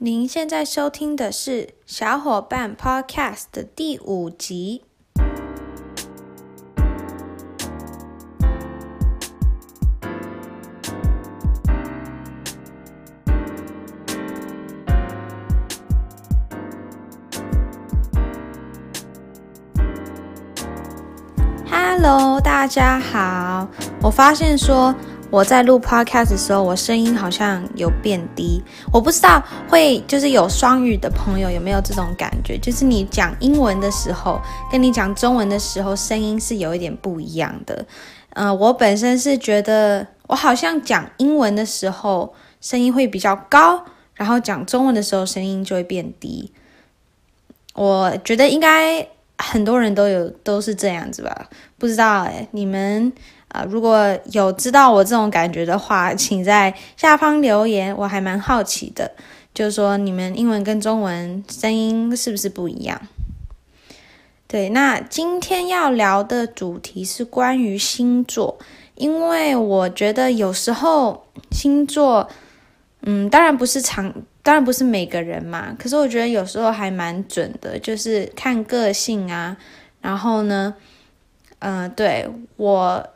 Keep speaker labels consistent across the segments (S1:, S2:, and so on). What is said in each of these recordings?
S1: 您现在收听的是小伙伴 Podcast 的第五集。Hello，大家好。我发现说。我在录 podcast 的时候，我声音好像有变低，我不知道会就是有双语的朋友有没有这种感觉，就是你讲英文的时候，跟你讲中文的时候，声音是有一点不一样的。呃，我本身是觉得我好像讲英文的时候声音会比较高，然后讲中文的时候声音就会变低。我觉得应该很多人都有都是这样子吧，不知道哎，你们。啊、如果有知道我这种感觉的话，请在下方留言，我还蛮好奇的，就是说你们英文跟中文声音是不是不一样？对，那今天要聊的主题是关于星座，因为我觉得有时候星座，嗯，当然不是常，当然不是每个人嘛，可是我觉得有时候还蛮准的，就是看个性啊，然后呢，嗯、对，我。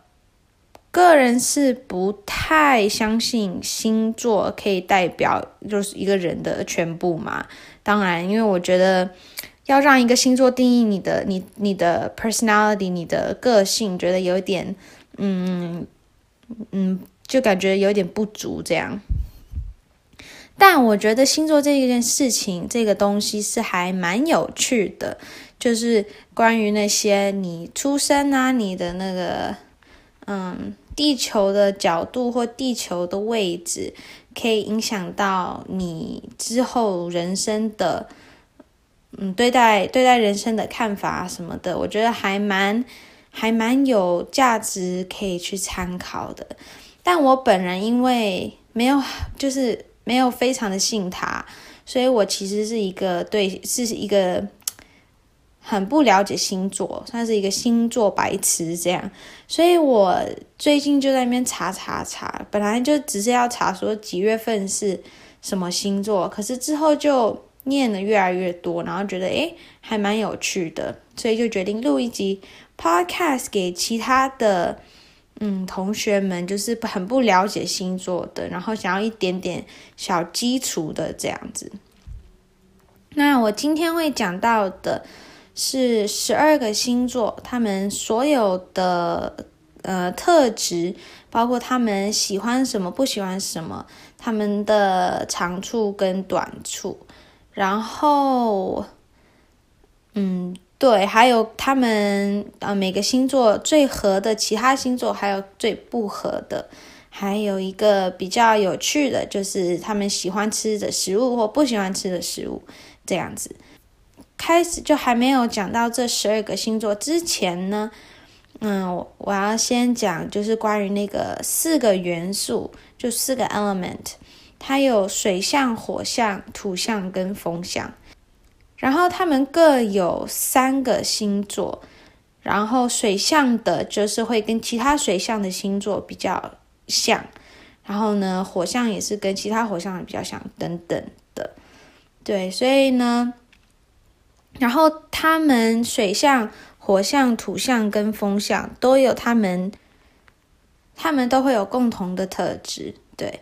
S1: 个人是不太相信星座可以代表就是一个人的全部嘛。当然，因为我觉得要让一个星座定义你的、你、你的 personality、你的个性，觉得有点，嗯嗯，就感觉有点不足这样。但我觉得星座这一件事情，这个东西是还蛮有趣的，就是关于那些你出生啊，你的那个，嗯。地球的角度或地球的位置，可以影响到你之后人生的，嗯，对待对待人生的看法什么的，我觉得还蛮还蛮有价值可以去参考的。但我本人因为没有就是没有非常的信他，所以我其实是一个对是一个。很不了解星座，算是一个星座白痴这样，所以我最近就在那边查查查，本来就只是要查说几月份是什么星座，可是之后就念的越来越多，然后觉得诶还蛮有趣的，所以就决定录一集 podcast 给其他的嗯同学们，就是很不了解星座的，然后想要一点点小基础的这样子。那我今天会讲到的。是十二个星座，他们所有的呃特质，包括他们喜欢什么、不喜欢什么，他们的长处跟短处，然后，嗯，对，还有他们呃每个星座最合的其他星座，还有最不合的，还有一个比较有趣的，就是他们喜欢吃的食物或不喜欢吃的食物，这样子。开始就还没有讲到这十二个星座之前呢，嗯，我要先讲就是关于那个四个元素，就四个 element，它有水象、火象、土象跟风象，然后它们各有三个星座，然后水象的就是会跟其他水象的星座比较像，然后呢，火象也是跟其他火象比较像，等等的，对，所以呢。然后他们水象、火象、土象跟风象都有他们，他们都会有共同的特质，对。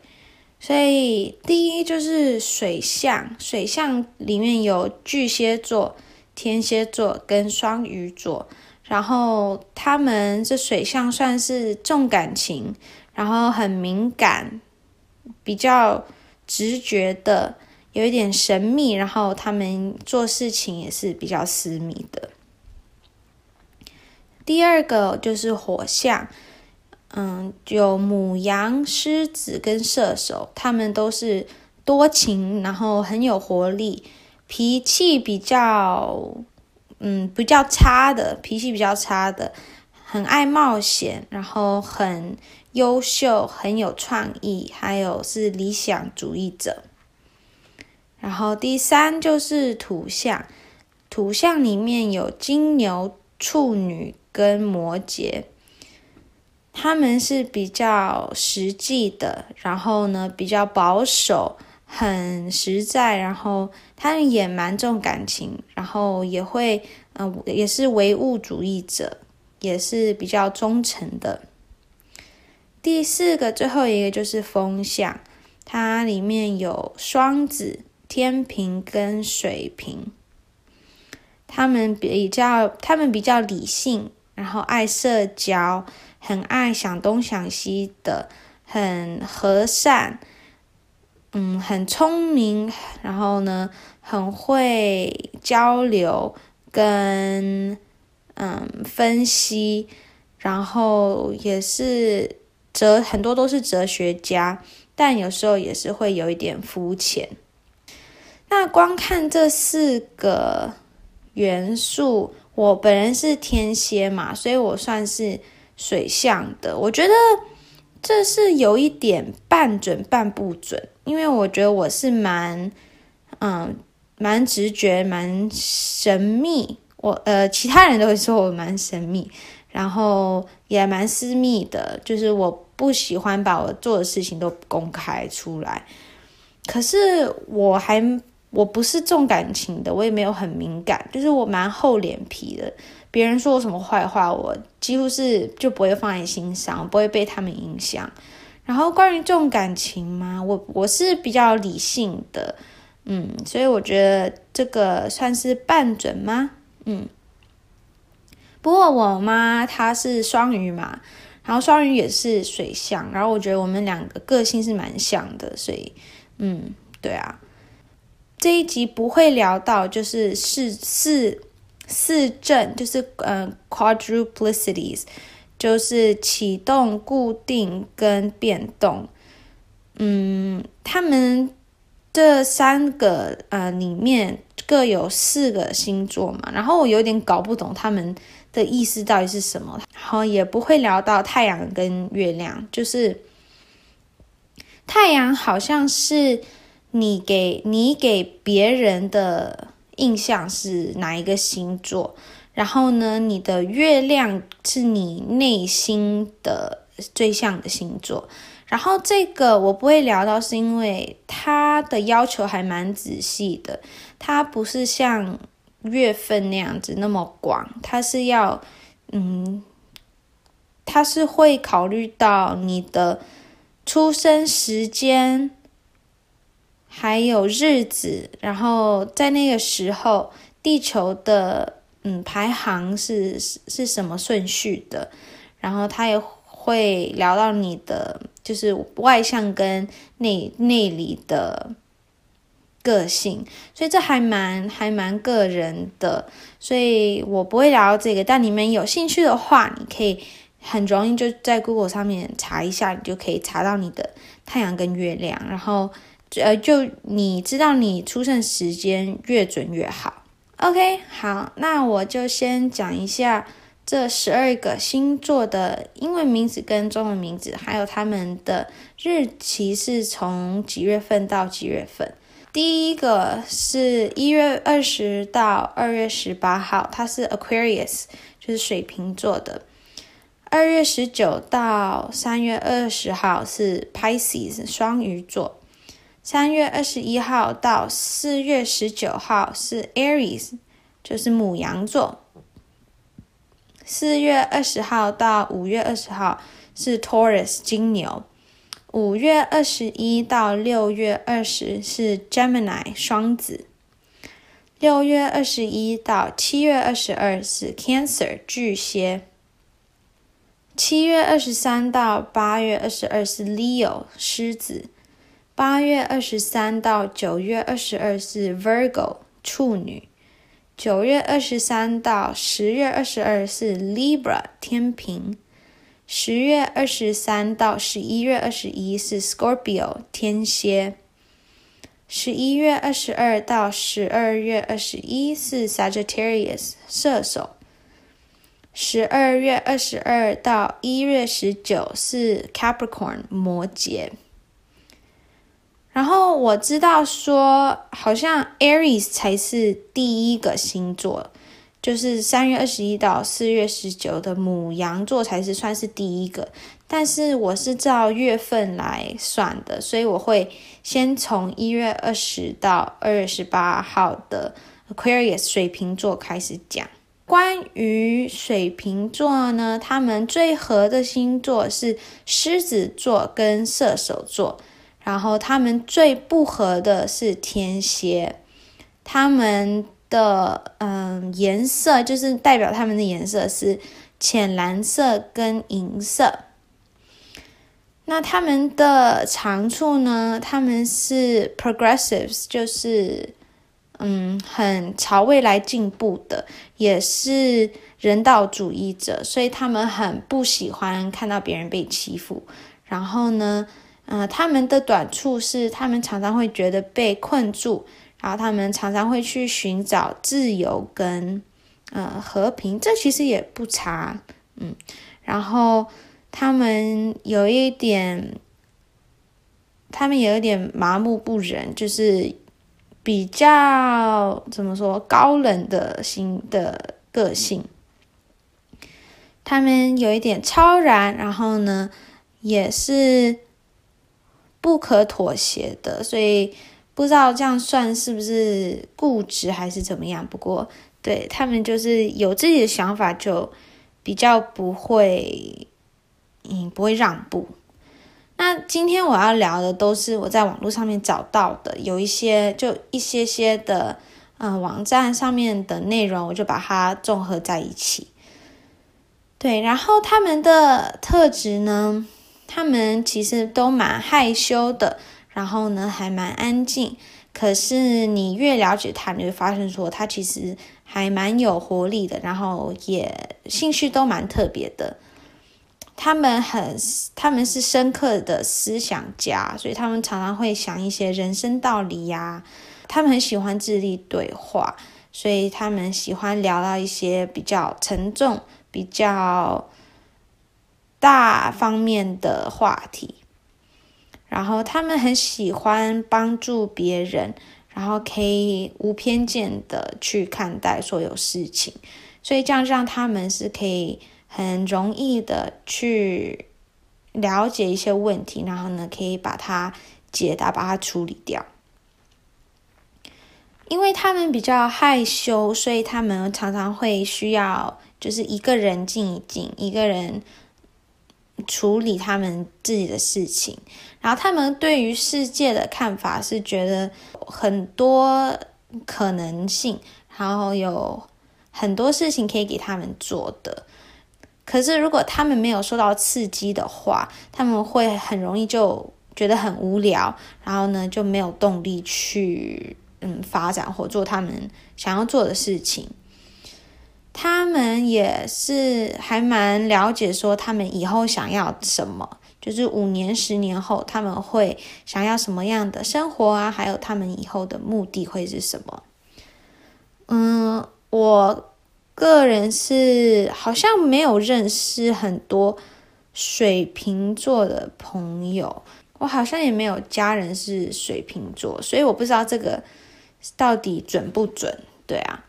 S1: 所以第一就是水象，水象里面有巨蟹座、天蝎座跟双鱼座。然后他们这水象算是重感情，然后很敏感，比较直觉的。有一点神秘，然后他们做事情也是比较私密的。第二个就是火象，嗯，有母羊、狮子跟射手，他们都是多情，然后很有活力，脾气比较，嗯，比较差的，脾气比较差的，很爱冒险，然后很优秀，很有创意，还有是理想主义者。然后第三就是土象，土象里面有金牛、处女跟摩羯，他们是比较实际的，然后呢比较保守，很实在，然后他们也蛮重感情，然后也会，嗯、也是唯物主义者，也是比较忠诚的。第四个，最后一个就是风象，它里面有双子、天平跟水瓶。他们比较，他们比较理性，然后爱社交，很爱想东想西的，很和善，嗯，很聪明，然后呢，很会交流跟嗯分析，然后也是哲，很多都是哲学家，但有时候也是会有一点肤浅。那光看这四个。元素，我本人是天蝎嘛，所以我算是水象的。我觉得这是有一点半准半不准，因为我觉得我是蛮，嗯，蛮直觉、蛮神秘。我呃，其他人都会说我蛮神秘，然后也蛮私密的，就是我不喜欢把我做的事情都公开出来。可是我还。我不是重感情的，我也没有很敏感，就是我蛮厚脸皮的。别人说我什么坏话，我几乎是就不会放在心上，不会被他们影响。然后关于重感情嘛，我我是比较理性的，嗯，所以我觉得这个算是半准吗？嗯。不过我妈她是双鱼嘛，然后双鱼也是水象，然后我觉得我们两个个性是蛮像的，所以嗯，对啊。这一集不会聊到，就是四四四正，就是呃 quadruplicities，就是启动、固定跟变动。嗯，他们这三个呃里面各有四个星座嘛，然后我有点搞不懂他们的意思到底是什么，然后也不会聊到太阳跟月亮，就是太阳好像是。你给你给别人的印象是哪一个星座？然后呢，你的月亮是你内心的最像的星座。然后这个我不会聊到，是因为他的要求还蛮仔细的，他不是像月份那样子那么广，他是要嗯，他是会考虑到你的出生时间。还有日子，然后在那个时候，地球的嗯排行是是什么顺序的？然后他也会聊到你的就是外向跟内内里的个性，所以这还蛮还蛮个人的，所以我不会聊到这个。但你们有兴趣的话，你可以很容易就在 Google 上面查一下，你就可以查到你的太阳跟月亮，然后。呃，就你知道你出生时间越准越好。OK，好，那我就先讲一下这十二个星座的英文名字跟中文名字，还有他们的日期是从几月份到几月份。第一个是一月二十到二月十八号，它是 Aquarius，就是水瓶座的。二月十九到三月二十号是 Pisces，双鱼座。三月二十一号到四月十九号是 Aries，就是母羊座。四月二十号到五月二十号是 Taurus，金牛。五月二十一到六月二十是 Gemini，双子。六月二十一到七月二十二是 Cancer，巨蟹。七月二十三到八月二十二是 Leo，狮子。八月二十三到九月二十二是 Virgo 处女，九月二十三到十月二十二是 Libra 天平，十月二十三到十一月二十一是 Scorpio 天蝎，十一月二十二到十二月二十一是 Sagittarius 射手，十二月二十二到一月十九是 Capricorn 摩羯。然后我知道说，好像 Aries 才是第一个星座，就是三月二十一到四月十九的母羊座才是算是第一个。但是我是照月份来算的，所以我会先从一月二十到二月十八号的 Aquarius 水瓶座开始讲。关于水瓶座呢，他们最合的星座是狮子座跟射手座，然后他们最不合的是天蝎。他们的嗯颜色就是代表他们的颜色是浅蓝色跟银色。那他们的长处呢？他们是 progressives，就是嗯，很朝未来进步的，也是人道主义者，所以他们很不喜欢看到别人被欺负。然后呢，呃，他们的短处是他们常常会觉得被困住，然后他们常常会去寻找自由跟呃和平，这其实也不差，嗯，然后。他们有一点，他们有一点麻木不仁，就是比较怎么说高冷的心的个性。他们有一点超然，然后呢，也是不可妥协的，所以不知道这样算是不是固执还是怎么样。不过，对，他们就是有自己的想法，就比较不会。嗯，不会让步。那今天我要聊的都是我在网络上面找到的，有一些就一些些的，嗯、网站上面的内容，我就把它综合在一起。对，然后他们的特质呢，他们其实都蛮害羞的，然后呢还蛮安静。可是你越了解他，你会发现说他其实还蛮有活力的，然后也兴趣都蛮特别的。他们很，他们是深刻的思想家，所以他们常常会想一些人生道理呀。他们很喜欢智力对话，所以他们喜欢聊到一些比较沉重、比较大方面的话题。然后他们很喜欢帮助别人，然后可以无偏见的去看待所有事情，所以这样让他们是可以。很容易的去了解一些问题，然后呢，可以把它解答，把它处理掉。因为他们比较害羞，所以他们常常会需要就是一个人静一静，一个人处理他们自己的事情。然后他们对于世界的看法是觉得很多可能性，然后有很多事情可以给他们做的。可是，如果他们没有受到刺激的话，他们会很容易就觉得很无聊，然后呢，就没有动力去嗯发展或做他们想要做的事情。他们也是还蛮了解说他们以后想要什么，就是五年、十年后他们会想要什么样的生活啊，还有他们以后的目的会是什么。嗯，我。个人是好像没有认识很多水瓶座的朋友，我好像也没有家人是水瓶座，所以我不知道这个到底准不准。对啊，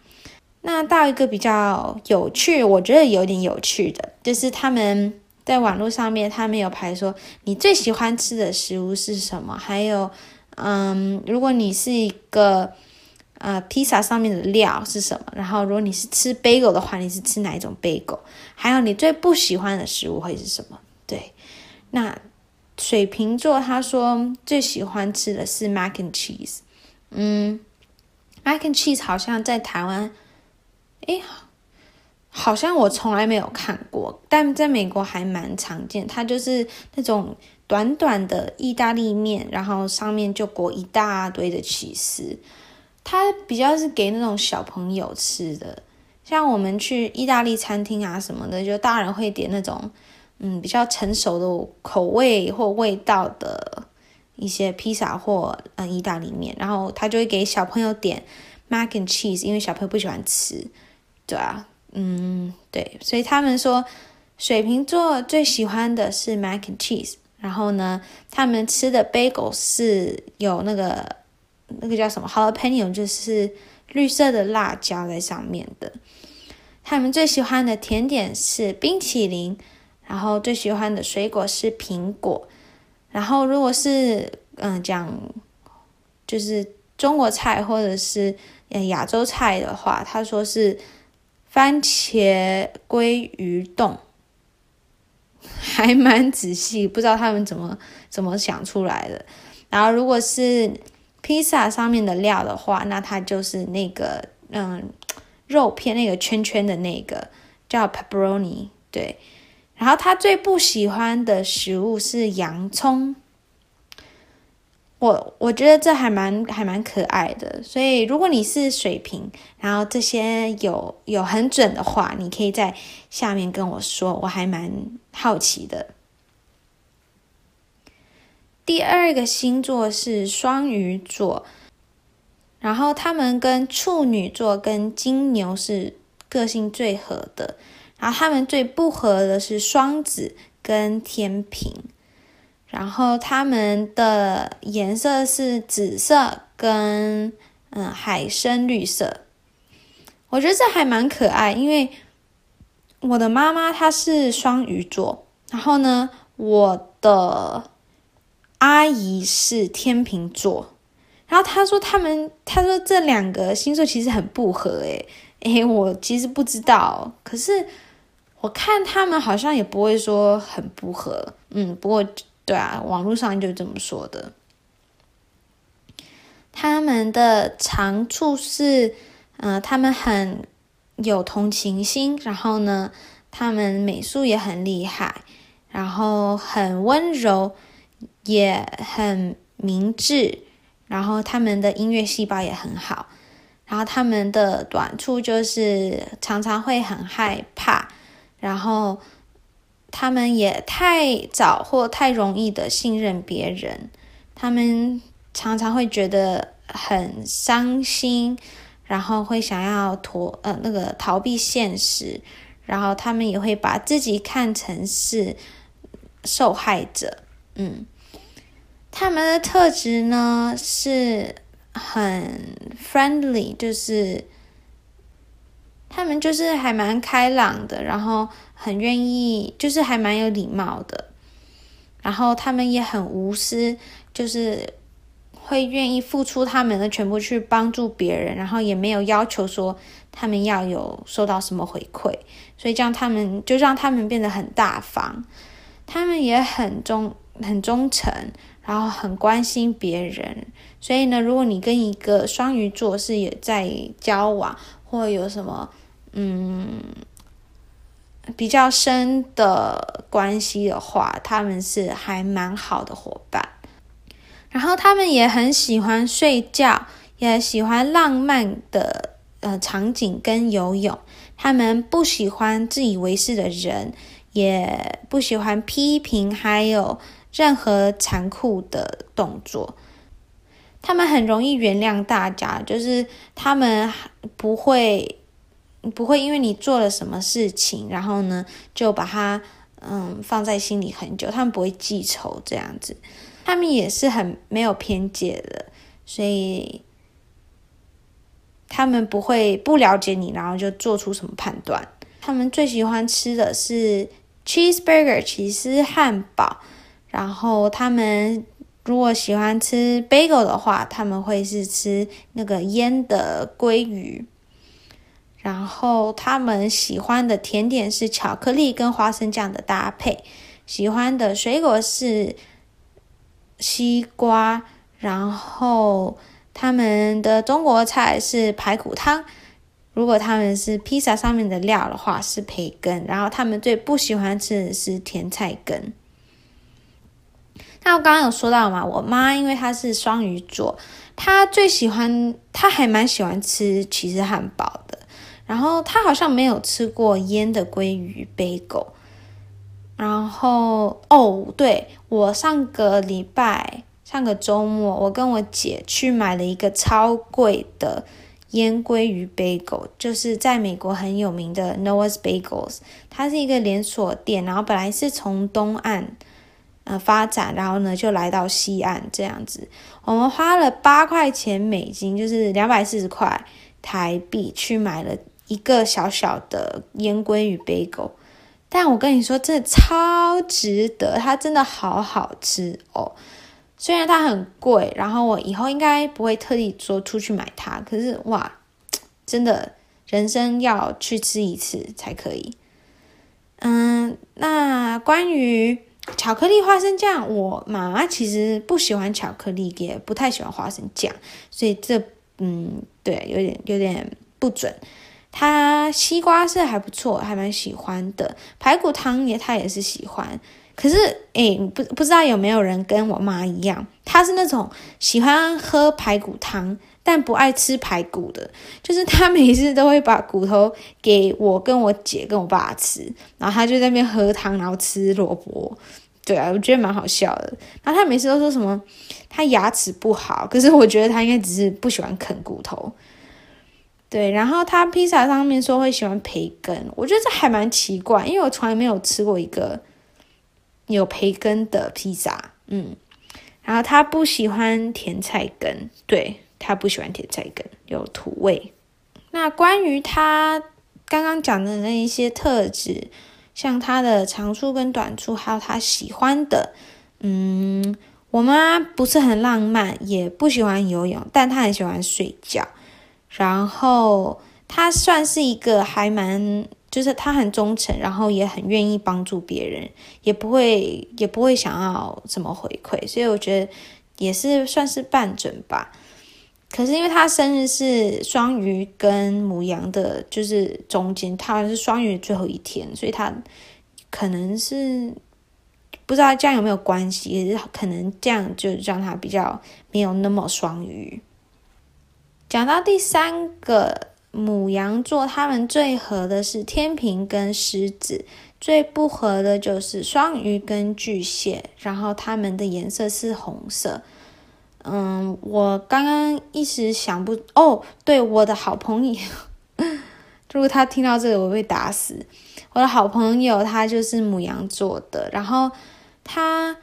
S1: 那到一个比较有趣，我觉得有点有趣的，就是他们在网络上面，他们有排说你最喜欢吃的食物是什么，还有，嗯，如果你是一个。呃，披萨上面的料是什么？然后，如果你是吃 bagel 的话，你是吃哪一种 bagel？还有，你最不喜欢的食物会是什么？对，那水瓶座他说最喜欢吃的是 mac and cheese。嗯，mac and cheese 好像在台湾，诶，好像我从来没有看过，但在美国还蛮常见。它就是那种短短的意大利面，然后上面就裹一大堆的起司。它比较是给那种小朋友吃的，像我们去意大利餐厅啊什么的，就大人会点那种嗯比较成熟的口味或味道的一些披萨或嗯意大利面，然后他就会给小朋友点 mac and cheese，因为小朋友不喜欢吃，对啊，嗯对，所以他们说水瓶座最喜欢的是 mac and cheese，然后呢，他们吃的 bagel 是有那个。那个叫什么？Jalapeno 就是绿色的辣椒在上面的。他们最喜欢的甜点是冰淇淋，然后最喜欢的水果是苹果。然后如果是嗯讲就是中国菜或者是亚洲菜的话，他说是番茄鲑鱼冻，还蛮仔细，不知道他们怎么怎么想出来的。然后如果是披萨上面的料的话，那它就是那个嗯肉片那个圈圈的那个叫 pepperoni，对。然后他最不喜欢的食物是洋葱。我我觉得这还蛮还蛮可爱的，所以如果你是水瓶，然后这些有有很准的话，你可以在下面跟我说，我还蛮好奇的。第二个星座是双鱼座，然后他们跟处女座跟金牛是个性最合的，然后他们最不合的是双子跟天秤。然后他们的颜色是紫色跟嗯海参绿色，我觉得这还蛮可爱，因为我的妈妈她是双鱼座，然后呢，我的阿姨是天秤座，然后她说他们，她说这两个星座其实很不合，诶诶，我其实不知道，可是我看他们好像也不会说很不合，嗯，不过。对啊，网络上就这么说的。他们的长处是，嗯、他们很有同情心，然后呢，他们美术也很厉害，然后很温柔，也很明智，然后他们的音乐细胞也很好。然后他们的短处就是常常会很害怕，然后。他们也太早或太容易的信任别人，他们常常会觉得很伤心，然后会想要逃呃那个逃避现实，然后他们也会把自己看成是受害者。嗯，他们的特质呢是很 friendly，就是他们就是还蛮开朗的，然后。很愿意，就是还蛮有礼貌的，然后他们也很无私，就是会愿意付出他们的全部去帮助别人，然后也没有要求说他们要有收到什么回馈，所以这样他们就让他们变得很大方，他们也很忠很忠诚，然后很关心别人，所以呢，如果你跟一个双鱼座是也在交往，或有什么嗯。比较深的关系的话，他们是还蛮好的伙伴。然后他们也很喜欢睡觉，也喜欢浪漫的呃场景跟游泳。他们不喜欢自以为是的人，也不喜欢批评，还有任何残酷的动作。他们很容易原谅大家，就是他们不会。不会因为你做了什么事情，然后呢，就把它嗯放在心里很久。他们不会记仇这样子，他们也是很没有偏见的，所以他们不会不了解你，然后就做出什么判断。他们最喜欢吃的是 cheeseburger 起司汉堡，然后他们如果喜欢吃 bagel 的话，他们会是吃那个腌的鲑鱼。然后他们喜欢的甜点是巧克力跟花生酱的搭配，喜欢的水果是西瓜，然后他们的中国菜是排骨汤。如果他们是披萨上面的料的话是培根，然后他们最不喜欢吃的是甜菜根。那我刚刚有说到嘛，我妈因为她是双鱼座，她最喜欢，她还蛮喜欢吃其实汉堡的。然后他好像没有吃过腌的鲑鱼贝果。然后哦，对，我上个礼拜、上个周末，我跟我姐去买了一个超贵的腌鲑鱼贝果，就是在美国很有名的 Noah's Bagels，它是一个连锁店，然后本来是从东岸呃发展，然后呢就来到西岸这样子。我们花了八块钱美金，就是两百四十块台币去买了。一个小小的腌鲑鱼杯狗，但我跟你说，真的超值得，它真的好好吃哦。虽然它很贵，然后我以后应该不会特地说出去买它，可是哇，真的人生要去吃一次才可以。嗯，那关于巧克力花生酱，我妈妈其实不喜欢巧克力，也不太喜欢花生酱，所以这嗯，对，有点有点不准。他西瓜是还不错，还蛮喜欢的，排骨汤也他也是喜欢。可是，哎，不不知道有没有人跟我妈一样，她是那种喜欢喝排骨汤，但不爱吃排骨的。就是她每次都会把骨头给我跟我姐跟我爸吃，然后她就在那边喝汤，然后吃萝卜。对啊，我觉得蛮好笑的。然后她每次都说什么她牙齿不好，可是我觉得她应该只是不喜欢啃骨头。对，然后她披萨上面说会喜欢培根，我觉得这还蛮奇怪，因为我从来没有吃过一个。有培根的披萨，嗯，然后他不喜欢甜菜根，对，他不喜欢甜菜根，有土味。那关于他刚刚讲的那一些特质，像他的长处跟短处，还有他喜欢的，嗯，我妈不是很浪漫，也不喜欢游泳，但她很喜欢睡觉。然后他算是一个还蛮。就是他很忠诚，然后也很愿意帮助别人，也不会也不会想要什么回馈，所以我觉得也是算是半准吧。可是因为他生日是双鱼跟母羊的，就是中间，他是双鱼最后一天，所以他可能是不知道这样有没有关系，也是可能这样就让他比较没有那么双鱼。讲到第三个。牡羊座他们最合的是天秤跟狮子，最不合的就是双鱼跟巨蟹。然后他们的颜色是红色。嗯，我刚刚一时想不哦，对，我的好朋友，如果他听到这个，我会被打死。我的好朋友他就是牡羊座的，然后他。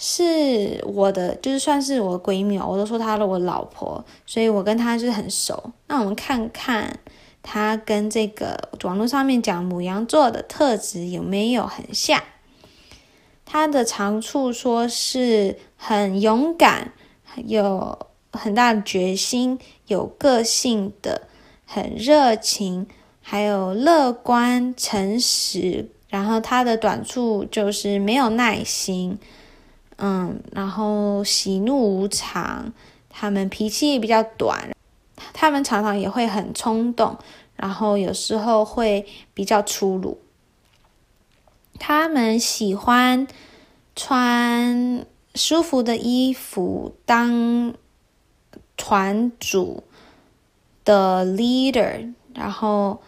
S1: 是我的，就是算是我闺蜜，我都说她是我老婆，所以我跟她就是很熟。那我们看看她跟这个网络上面讲母羊座的特质有没有很像？她的长处说是很勇敢，有很大的决心，有个性的，很热情，还有乐观、诚实。然后她的短处就是没有耐心。嗯，然后喜怒无常，他们脾气也比较短，他们常常也会很冲动，然后有时候会比较粗鲁。他们喜欢穿舒服的衣服，当团组的 leader，然后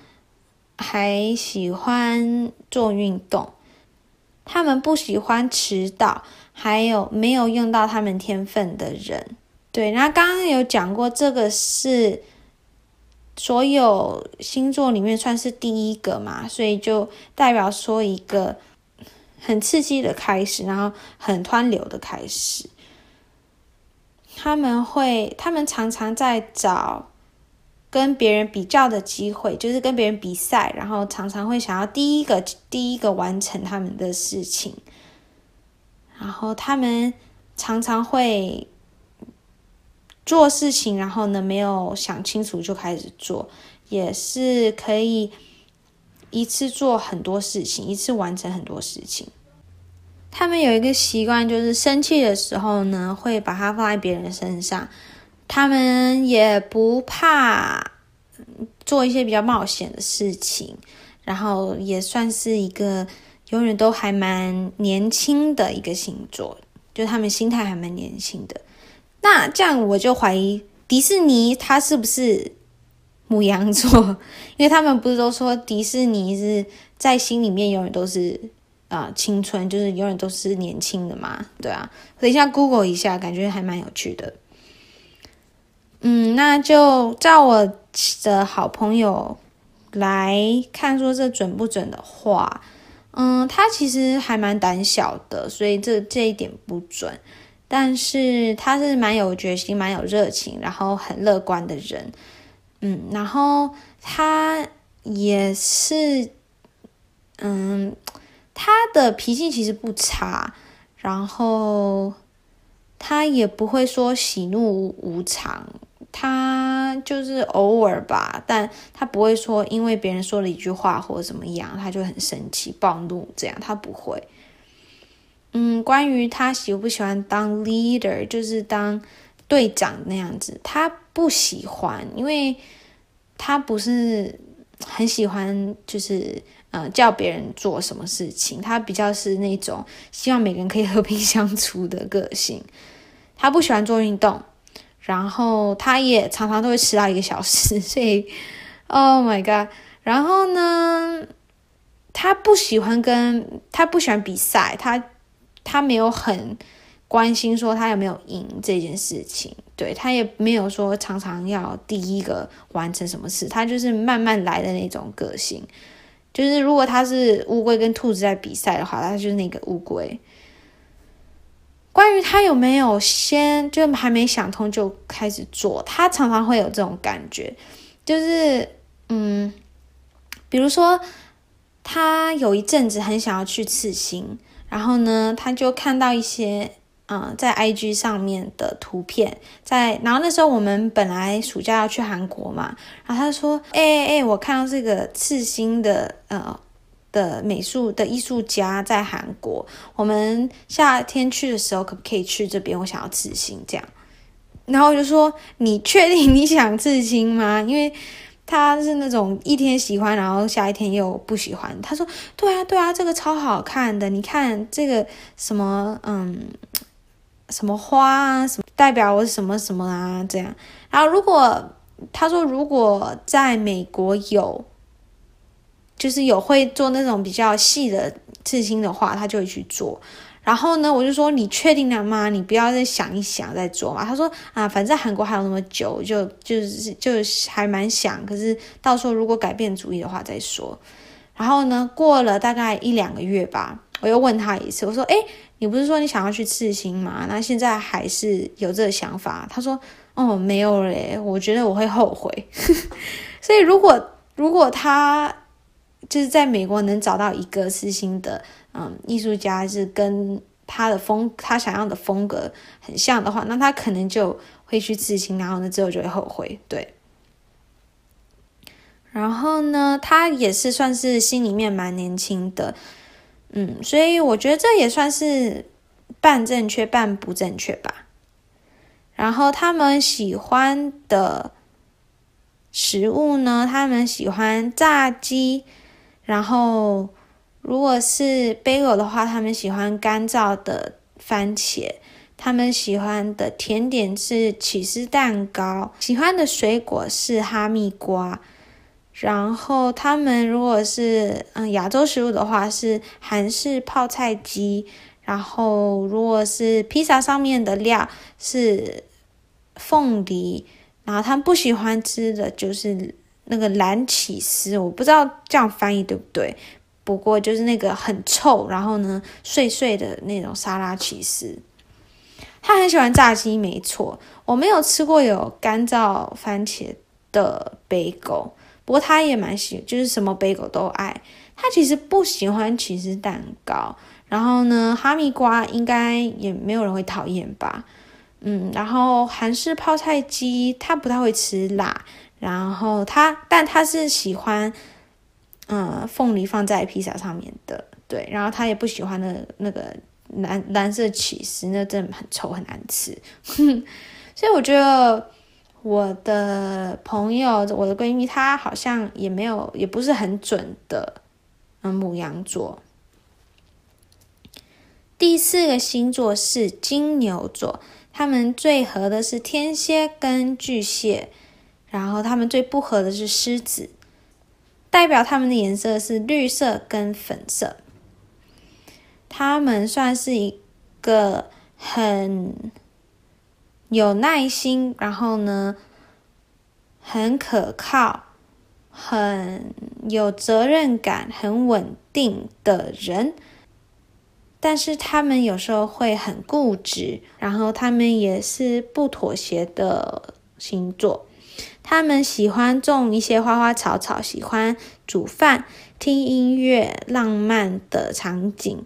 S1: 还喜欢做运动。他们不喜欢迟到。还有没有用到他们天分的人？对，然后刚刚有讲过，这个是所有星座里面算是第一个嘛，所以就代表说一个很刺激的开始，然后很湍流的开始。他们会，他们常常在找跟别人比较的机会，就是跟别人比赛，然后常常会想要第一个第一个完成他们的事情。然后他们常常会做事情，然后呢，没有想清楚就开始做，也是可以一次做很多事情，一次完成很多事情。他们有一个习惯，就是生气的时候呢，会把它放在别人身上。他们也不怕做一些比较冒险的事情，然后也算是一个。永远都还蛮年轻的一个星座，就他们心态还蛮年轻的。那这样我就怀疑迪士尼他是不是牡羊座？因为他们不是都说迪士尼是在心里面永远都是啊、青春，就是永远都是年轻的嘛？对啊，等一下 Google 一下，感觉还蛮有趣的。嗯，那就照我的好朋友来看，说这准不准的话。嗯，他其实还蛮胆小的，所以这这一点不准。但是他是蛮有决心、蛮有热情，然后很乐观的人。嗯，然后他也是，嗯，他的脾气其实不差，然后他也不会说喜怒无常，他就是偶尔吧，但他不会说因为别人说了一句话或者怎么样，他就很生气暴怒这样，他不会。嗯，关于他喜不喜欢当 leader，就是当队长那样子，他不喜欢，因为他不是很喜欢，就是呃叫别人做什么事情，他比较是那种希望每个人可以和平相处的个性。他不喜欢做运动，然后他也常常都会迟到一个小时，所以 Oh my God，然后呢，他不喜欢跟他不喜欢比赛，他。他没有很关心说他有没有赢这件事情，对，他也没有说常常要第一个完成什么事，他就是慢慢来的那种个性。就是如果他是乌龟跟兔子在比赛的话，他就是那个乌龟。关于他有没有先就还没想通就开始做，他常常会有这种感觉，就是嗯，比如说他有一阵子很想要去刺青。然后呢，他就看到一些，嗯、在 IG 上面的图片，在，然后那时候我们本来暑假要去韩国嘛，然后他说，哎哎哎，我看到这个刺青的，呃，的美术的艺术家在韩国，我们夏天去的时候可不可以去这边？我想要刺青，这样，然后我就说，你确定你想刺青吗？因为。他是那种一天喜欢，然后下一天又不喜欢。他说：“对啊，对啊，这个超好看的。你看这个什么，嗯，什么花啊，什么代表我什么什么啊，这样。然后如果他说如果在美国有，就是有会做那种比较细的刺青的话，他就会去做。”然后呢，我就说，你确定了吗？你不要再想一想再做嘛。他说啊，反正韩国还有那么久，就就是就还蛮想，可是到时候如果改变主意的话再说。然后呢，过了大概一两个月吧，我又问他一次，我说，诶，你不是说你想要去刺青吗？那现在还是有这个想法？他说，哦，没有嘞，我觉得我会后悔。所以如果如果他就是在美国能找到一个刺青的。嗯，艺术家是跟他的风，他想要的风格很像的话，那他可能就会去刺青，然后呢，之后就会后悔。对，然后呢，他也是算是心里面蛮年轻的，嗯，所以我觉得这也算是半正确半不正确吧。然后他们喜欢的食物呢，他们喜欢炸鸡，然后。如果是 bagel 的话，他们喜欢干燥的番茄；他们喜欢的甜点是起司蛋糕；喜欢的水果是哈密瓜。然后他们如果是嗯亚洲食物的话，是韩式泡菜鸡。然后如果是披萨上面的料是凤梨。然后他们不喜欢吃的就是那个蓝起司，我不知道这样翻译对不对。不过就是那个很臭，然后呢碎碎的那种沙拉起司。他很喜欢炸鸡，没错。我没有吃过有干燥番茄的 bagel，不过他也蛮喜，就是什么 bagel 都爱。他其实不喜欢起司蛋糕，然后呢哈密瓜应该也没有人会讨厌吧。嗯，然后韩式泡菜鸡他不太会吃辣，然后他但他是喜欢。嗯，凤梨放在披萨上面的，对，然后他也不喜欢那、那个蓝蓝色起司，那真的很臭很难吃。所以我觉得我的朋友，我的闺蜜，她好像也没有，也不是很准的。嗯，母羊座。第四个星座是金牛座，他们最合的是天蝎跟巨蟹，然后他们最不合的是狮子。代表他们的颜色是绿色跟粉色。他们算是一个很有耐心，然后呢，很可靠、很有责任感、很稳定的人。但是他们有时候会很固执，然后他们也是不妥协的星座。他们喜欢种一些花花草草，喜欢煮饭、听音乐、浪漫的场景，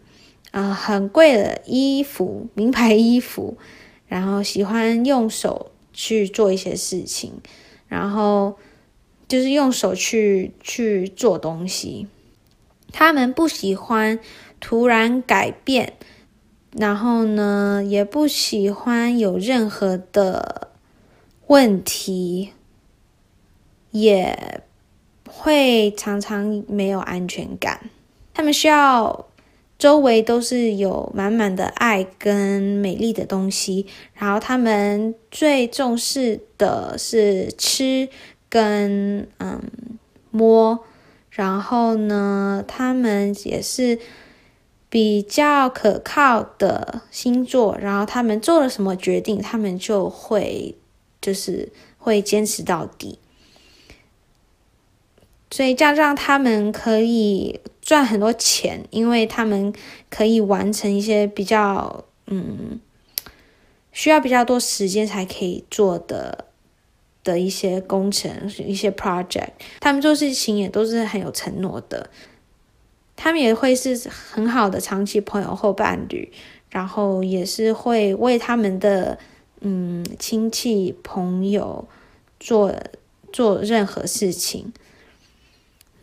S1: 啊、很贵的衣服、名牌衣服，然后喜欢用手去做一些事情，然后就是用手去去做东西。他们不喜欢突然改变，然后呢，也不喜欢有任何的问题。也会常常没有安全感。他们需要周围都是有满满的爱跟美丽的东西，然后他们最重视的是吃跟嗯摸。然后呢，他们也是比较可靠的星座。然后他们做了什么决定，他们就会就是会坚持到底。所以这样让他们可以赚很多钱，因为他们可以完成一些比较嗯需要比较多时间才可以做的的一些工程、一些 project。他们做事情也都是很有承诺的，他们也会是很好的长期朋友或伴侣，然后也是会为他们的嗯亲戚朋友做做任何事情。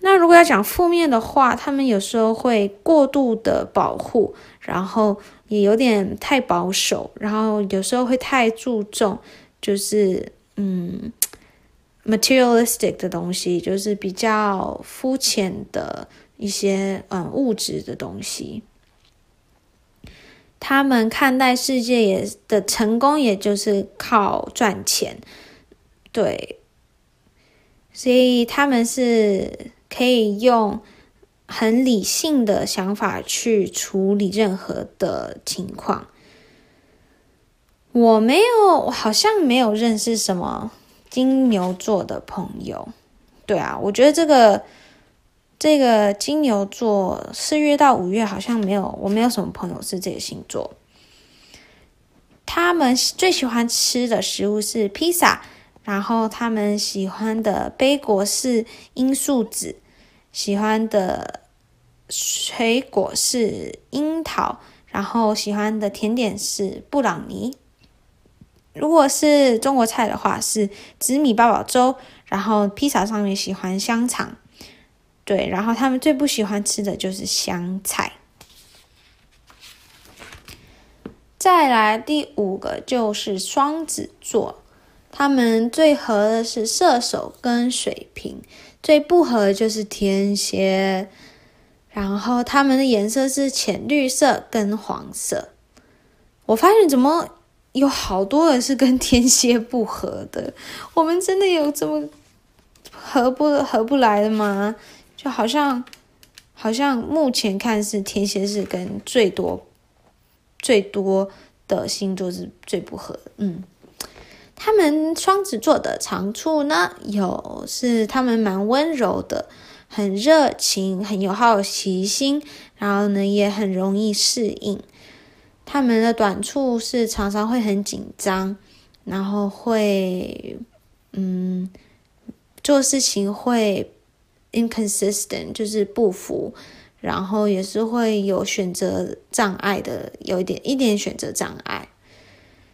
S1: 那如果要讲负面的话，他们有时候会过度的保护，然后也有点太保守，然后有时候会太注重，就是嗯，materialistic 的东西，就是比较肤浅的一些嗯物质的东西。他们看待世界也的成功，也就是靠赚钱，对，所以他们是。可以用很理性的想法去处理任何的情况。我没有，我好像没有认识什么金牛座的朋友。对啊，我觉得这个这个金牛座四月到五月好像没有，我没有什么朋友是这个星座。他们最喜欢吃的食物是披萨。然后他们喜欢的贝果是罂粟籽，喜欢的水果是樱桃，然后喜欢的甜点是布朗尼。如果是中国菜的话，是紫米八宝粥。然后披萨上面喜欢香肠，对。然后他们最不喜欢吃的就是香菜。再来第五个就是双子座。他们最合的是射手跟水瓶，最不合的就是天蝎。然后他们的颜色是浅绿色跟黄色。我发现怎么有好多人是跟天蝎不合的？我们真的有这么合不合不来的吗？就好像好像目前看是天蝎是跟最多最多的星座是最不合的，嗯。他们双子座的长处呢，有是他们蛮温柔的，很热情，很有好奇心，然后呢也很容易适应。他们的短处是常常会很紧张，然后会嗯做事情会 inconsistent，就是不符，然后也是会有选择障碍的，有一点一点选择障碍。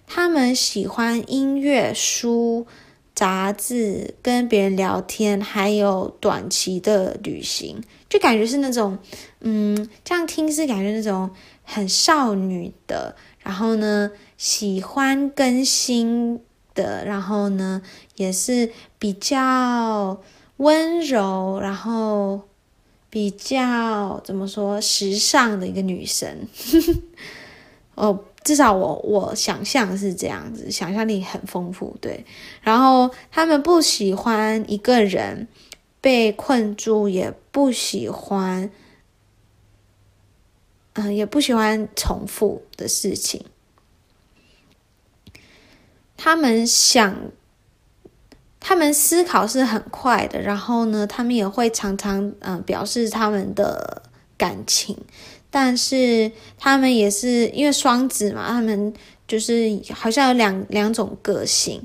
S1: 他们喜欢音乐、书、杂志，跟别人聊天，还有短期的旅行，就感觉是那种，嗯，这样听是感觉那种很少女的，然后呢，喜欢更新的，然后呢，也是比较温柔，然后比较怎么说时尚的一个女生，哦。至少我我想象是这样子，想象力很丰富，对。然后他们不喜欢一个人被困住，也不喜欢，嗯、也不喜欢重复的事情。他们想，他们思考是很快的，然后呢，他们也会常常嗯、表示他们的感情。但是他们也是因为双子嘛，他们就是好像有两两种个性，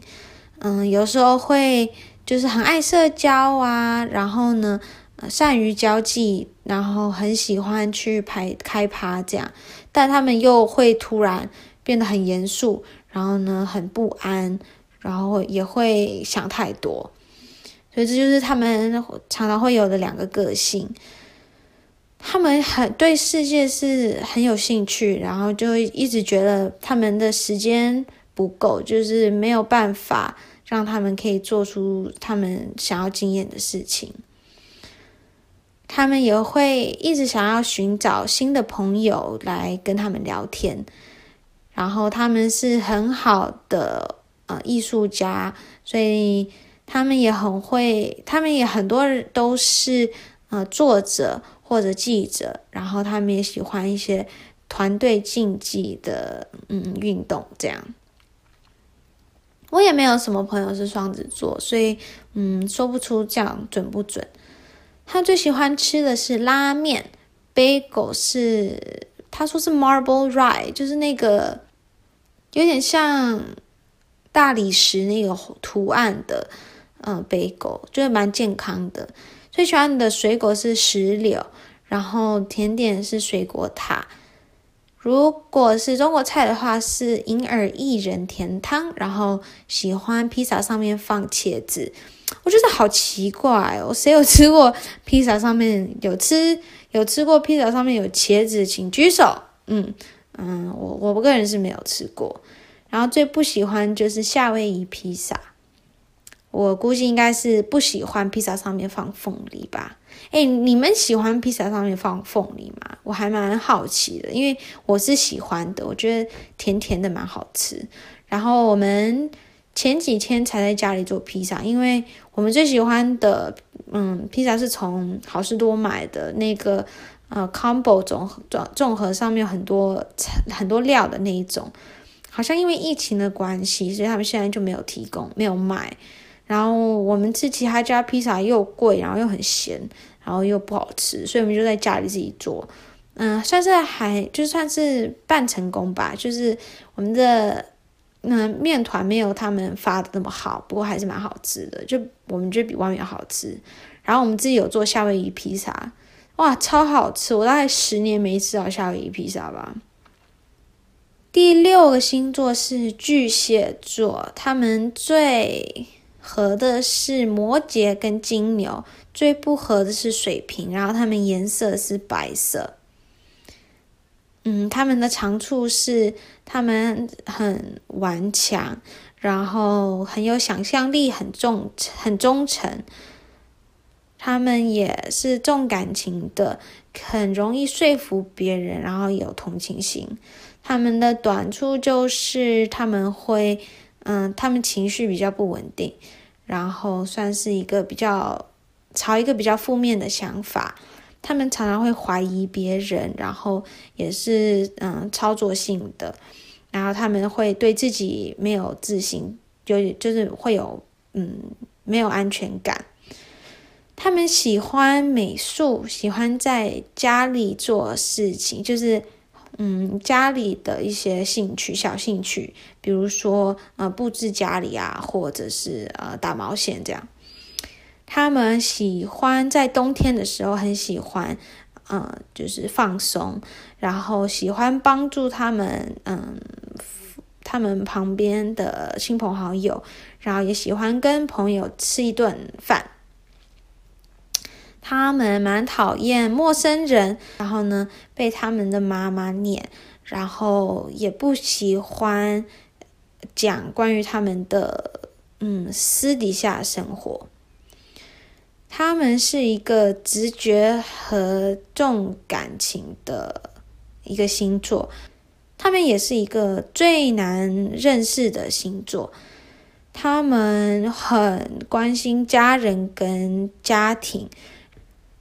S1: 嗯，有时候会就是很爱社交啊，然后呢，善于交际，然后很喜欢去排开趴这样，但他们又会突然变得很严肃，然后呢，很不安，然后也会想太多，所以这就是他们常常会有的两个个性。他们很对世界是很有兴趣，然后就一直觉得他们的时间不够，就是没有办法让他们可以做出他们想要经验的事情。他们也会一直想要寻找新的朋友来跟他们聊天，然后他们是很好的呃艺术家，所以他们也很会，他们也很多人都是呃作者。或者记者，然后他们也喜欢一些团队竞技的嗯运动，这样。我也没有什么朋友是双子座，所以嗯说不出这样准不准。他最喜欢吃的是拉面，bagel 是他说是 marble rye，就是那个有点像大理石那个图案的嗯 bagel，就是蛮健康的。最喜欢的水果是石榴，然后甜点是水果塔。如果是中国菜的话，是银耳薏仁甜汤。然后喜欢披萨上面放茄子，我觉得好奇怪哦，谁有吃过披萨上面有吃有吃过披萨上面有茄子，请举手。嗯嗯，我我个人是没有吃过。然后最不喜欢就是夏威夷披萨。我估计应该是不喜欢披萨上面放凤梨吧？诶，你们喜欢披萨上面放凤梨吗？我还蛮好奇的，因为我是喜欢的，我觉得甜甜的蛮好吃。然后我们前几天才在家里做披萨，因为我们最喜欢的嗯披萨是从好市多买的那个呃 combo 综合综合上面有很多很多料的那一种，好像因为疫情的关系，所以他们现在就没有提供，没有卖。然后我们吃其他家披萨又贵，然后又很咸，然后又不好吃，所以我们就在家里自己做。嗯，算是还就算是半成功吧。就是我们的嗯面团没有他们发的那么好，不过还是蛮好吃的。就我们觉得比外面好吃。然后我们自己有做夏威夷披萨，哇，超好吃！我大概十年没吃到夏威夷披萨吧。第六个星座是巨蟹座，他们最。合的是摩羯跟金牛，最不合的是水瓶，然后他们颜色是白色。嗯，他们的长处是他们很顽强，然后很有想象力，很重很忠诚。他们也是重感情的，很容易说服别人，然后有同情心。他们的短处就是他们会。嗯，他们情绪比较不稳定，然后算是一个比较朝一个比较负面的想法。他们常常会怀疑别人，然后也是嗯操作性的，然后他们会对自己没有自信，就就是会有嗯没有安全感。他们喜欢美术，喜欢在家里做事情，就是。嗯，家里的一些兴趣、小兴趣，比如说呃布置家里啊，或者是呃打毛线这样。他们喜欢在冬天的时候很喜欢，呃就是放松，然后喜欢帮助他们，嗯，他们旁边的亲朋好友，然后也喜欢跟朋友吃一顿饭。他们蛮讨厌陌生人，然后呢，被他们的妈妈念，然后也不喜欢讲关于他们的嗯私底下生活。他们是一个直觉和重感情的一个星座，他们也是一个最难认识的星座。他们很关心家人跟家庭。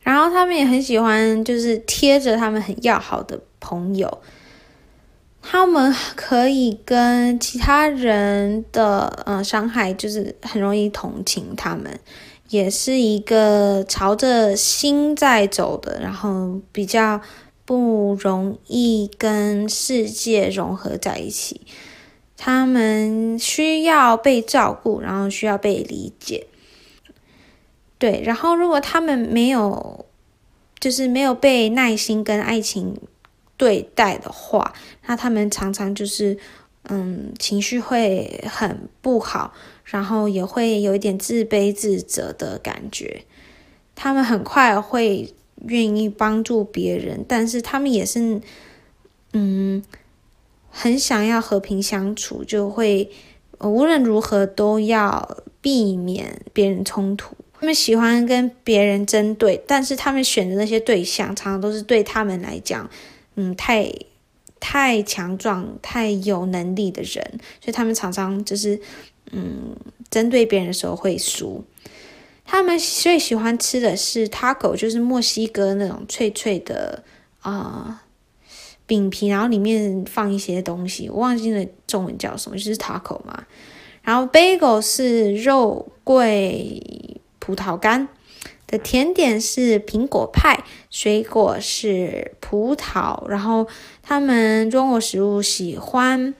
S1: 然后他们也很喜欢，就是贴着他们很要好的朋友。他们可以跟其他人的呃伤害，就是很容易同情他们，也是一个朝着心在走的，然后比较不容易跟世界融合在一起。他们需要被照顾，然后需要被理解。对，然后如果他们没有，就是没有被耐心跟爱情对待的话，那他们常常就是，嗯，情绪会很不好，然后也会有一点自卑自责的感觉。他们很快会愿意帮助别人，但是他们也是，嗯，很想要和平相处，就会无论如何都要避免别人冲突。他们喜欢跟别人针对，但是他们选的那些对象，常常都是对他们来讲，嗯，太太强壮、太有能力的人，所以他们常常就是，嗯，针对别人的时候会输。他们最喜欢吃的是 taco，就是墨西哥那种脆脆的啊、饼皮，然后里面放一些东西，我忘记了中文叫什么，就是 taco 嘛。然后 bagel 是肉桂。葡萄干的甜点是苹果派，水果是葡萄，然后他们中国食物喜欢，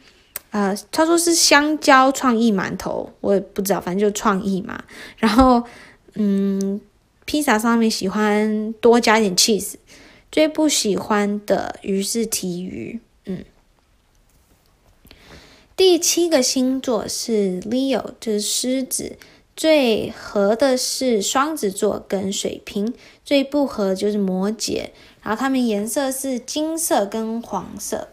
S1: 呃，他说是香蕉创意馒头，我也不知道，反正就创意嘛。然后，嗯，披萨上面喜欢多加点 cheese，最不喜欢的鱼是提鱼，嗯。第七个星座是 Leo，就是狮子。最合的是双子座跟水瓶，最不合就是摩羯。然后他们颜色是金色跟黄色。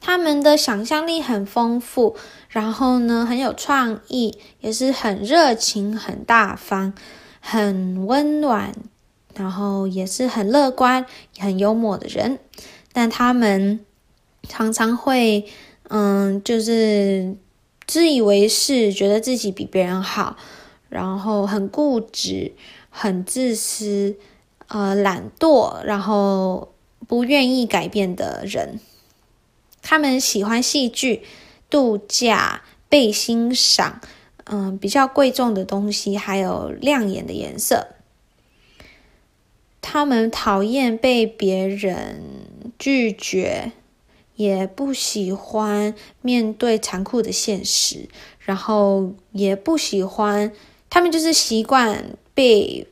S1: 他们的想象力很丰富，然后呢很有创意，也是很热情、很大方、很温暖，然后也是很乐观、很幽默的人。但他们常常会，嗯，就是。自以为是，觉得自己比别人好，然后很固执、很自私，呃，懒惰，然后不愿意改变的人。他们喜欢戏剧、度假、被欣赏，嗯、比较贵重的东西，还有亮眼的颜色。他们讨厌被别人拒绝。也不喜欢面对残酷的现实，然后也不喜欢，他们就是习惯被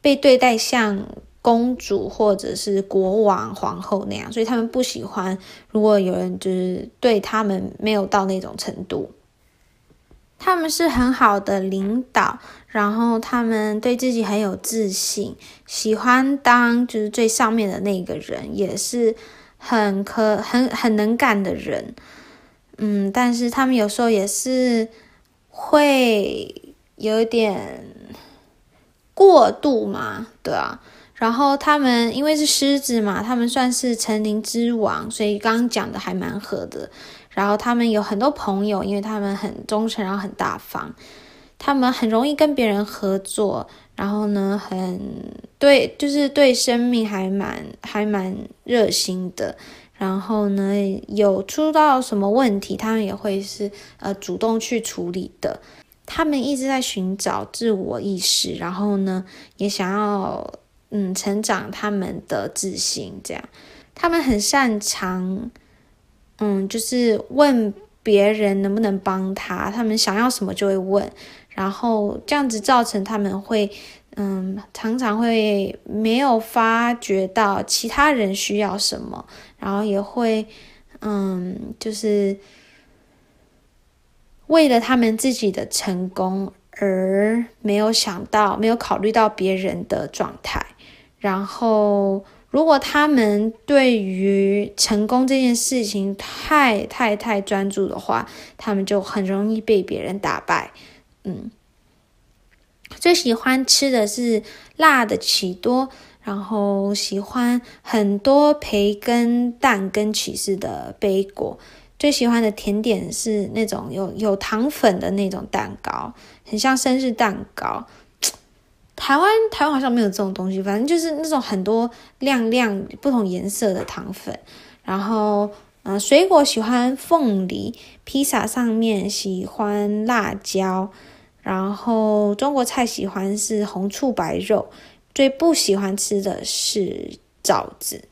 S1: 被对待像公主或者是国王、皇后那样，所以他们不喜欢如果有人就是对他们没有到那种程度。他们是很好的领导，然后他们对自己很有自信，喜欢当就是最上面的那个人，也是。很可很很能干的人，嗯，但是他们有时候也是会有点过度嘛，对啊。然后他们因为是狮子嘛，他们算是成林之王，所以刚刚讲的还蛮合的。然后他们有很多朋友，因为他们很忠诚，然后很大方，他们很容易跟别人合作。然后呢，很对，就是对生命还蛮还蛮热心的。然后呢，有出到什么问题，他们也会是呃主动去处理的。他们一直在寻找自我意识，然后呢，也想要嗯成长他们的自信。这样，他们很擅长嗯，就是问别人能不能帮他，他们想要什么就会问。然后这样子造成他们会，嗯，常常会没有发觉到其他人需要什么，然后也会，嗯，就是为了他们自己的成功而没有想到，没有考虑到别人的状态。然后，如果他们对于成功这件事情太太太专注的话，他们就很容易被别人打败。嗯，最喜欢吃的是辣的奇多，然后喜欢很多培根、蛋跟起司的贝果。最喜欢的甜点是那种有有糖粉的那种蛋糕，很像生日蛋糕。台湾台湾好像没有这种东西，反正就是那种很多亮亮不同颜色的糖粉。然后，嗯、水果喜欢凤梨，披萨上面喜欢辣椒。然后中国菜喜欢是红醋白肉，最不喜欢吃的是枣子。